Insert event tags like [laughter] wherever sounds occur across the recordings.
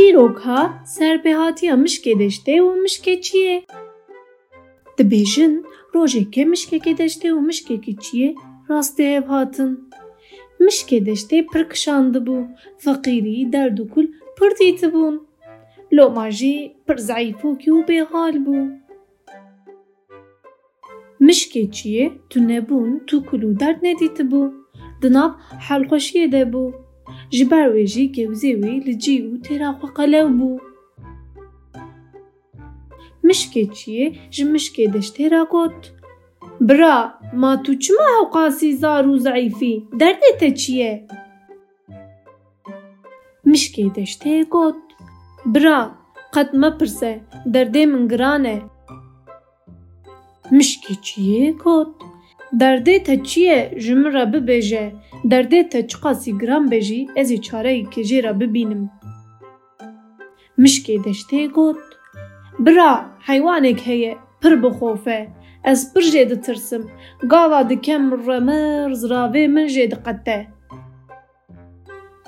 چیرۆک ها سەرپێهاتیە مشکێ دەشتێ و مشکێ چییە؟ دەبێژن ڕۆژێکە مشکێکی دەشتێ و مشکێکی چییە ڕاستەیە هاتن. مشکێ دەشتێ پرکشاندبوو، فەقیری دەردوکول پردیتە بوون. لۆماژی پرزایفۆکی و بێغال بوو. مشکێ چییە تو نەبوون توکول و دەرد نەدیتە بوو، دناب حەلخۆشیە دەبوو. Ji ber wê jî gewzê wê li cî û têra xwe qelew bû. Mişkê çi ye ji mişkê deştê re got. Bira, ma tu çima hewqasî zar û zeyîfî? Derdê te çi ye? Mişkê deştê got. Bira, qet mepirse, derdê min giran e. Mişkê çi ye got. Giran be jî ez ê çareyekê jê re bibînim. Mişkê deştê got. Bira, heywanek heye, pir bixofe. Ez pir jê ditirsim. Gava dike min re mir, ziravê min jê diqete.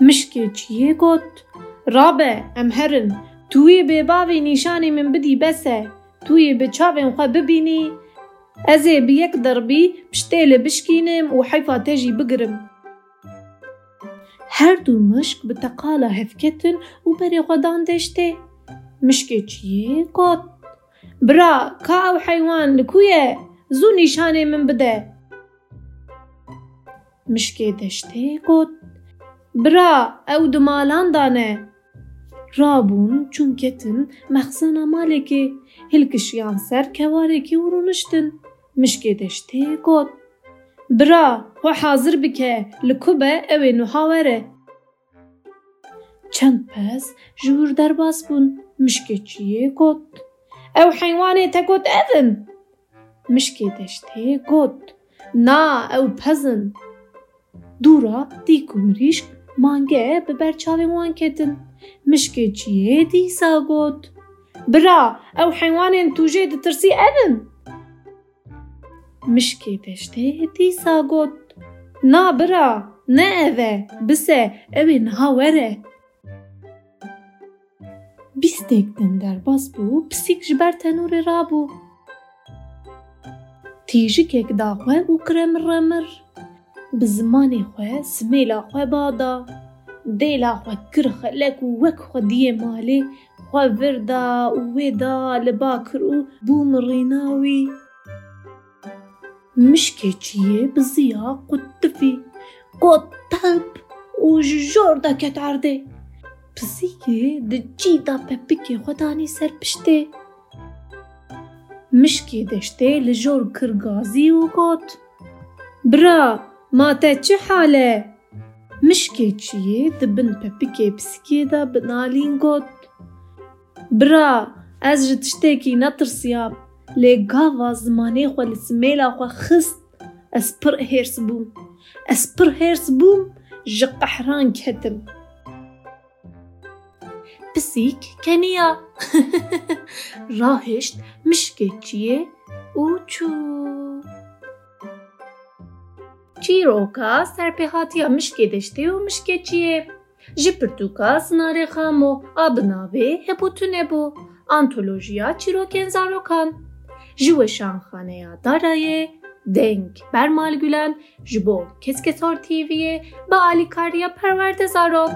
Mişkê çi ye got. Rabe, em herin. Tu yê bêbavê nîşanê min bidî bes e. Tu yê bi çavên xwe bibînî, أزي بيك دربي بشتيلي بشكينم وحيفا تجي بقرم. هر دو مشك بتقالا هفكتن وبري غدان دشتي. مشكي چيه قط برا كا أو حيوان لكويا زو نشاني من بدا مشكي دشتي قط برا أو دمالان دانة. رابون چون کتن مخزن مالگی هلکش یان سر کوارگی ورونشتن مشکی دشتی گوت برا و حاضر بکه لکوبه اوی نوحاوره چند پس جور درباز بون مشکی چیه گوت او حیوانه تگوت ادن مشکی دشتی گوت نا او پزن دورا دیکو مریشک مانگه ببرچاوی وان کدن مشکی چیه دیسا گوت برا أو حیوان توجه ده ترسی ادن مشکی پشته دیسا گوت نا برا نه اوه بسه اوی نها وره بیستیکتن در باز بو پسیک جبر تنور رابو تیجی که داخوه أو کرم رمر بزماني خو سمیلا خو بادا. دیلا خو کر لك وک خو دی مالی خو وردا ودا لباکر أو بوم ریناوی مشکی چی بزیا قطب أو جور دا کت عرده پسیکی د چی خو دانی سر پشته مشکی دشته لجور کرگازی و برا ما تاتشي حالة مش كيتشي دبن بابيكي بسكي بنالين قوت برا از جتشتاكي نطر سياب لي قاوة زماني خوا لسميلا خوا خست. اسبر هيرس بوم اسبر هيرس بوم جقحران كتم بسيك كنيا [laughs] راهشت مش كتشيه وچو چیرۆکە سەرپێهاتیا مشکێ دەشتێ و مشکێ چیە؟ ji pirtûka sinarêxa mo a bi hebû tunebû antolojiya çîrokên zarokan ji weşanxaneya darayê deng bermal gülen ji bo keskesor TV'ye bi alîkariya perwerde zarok.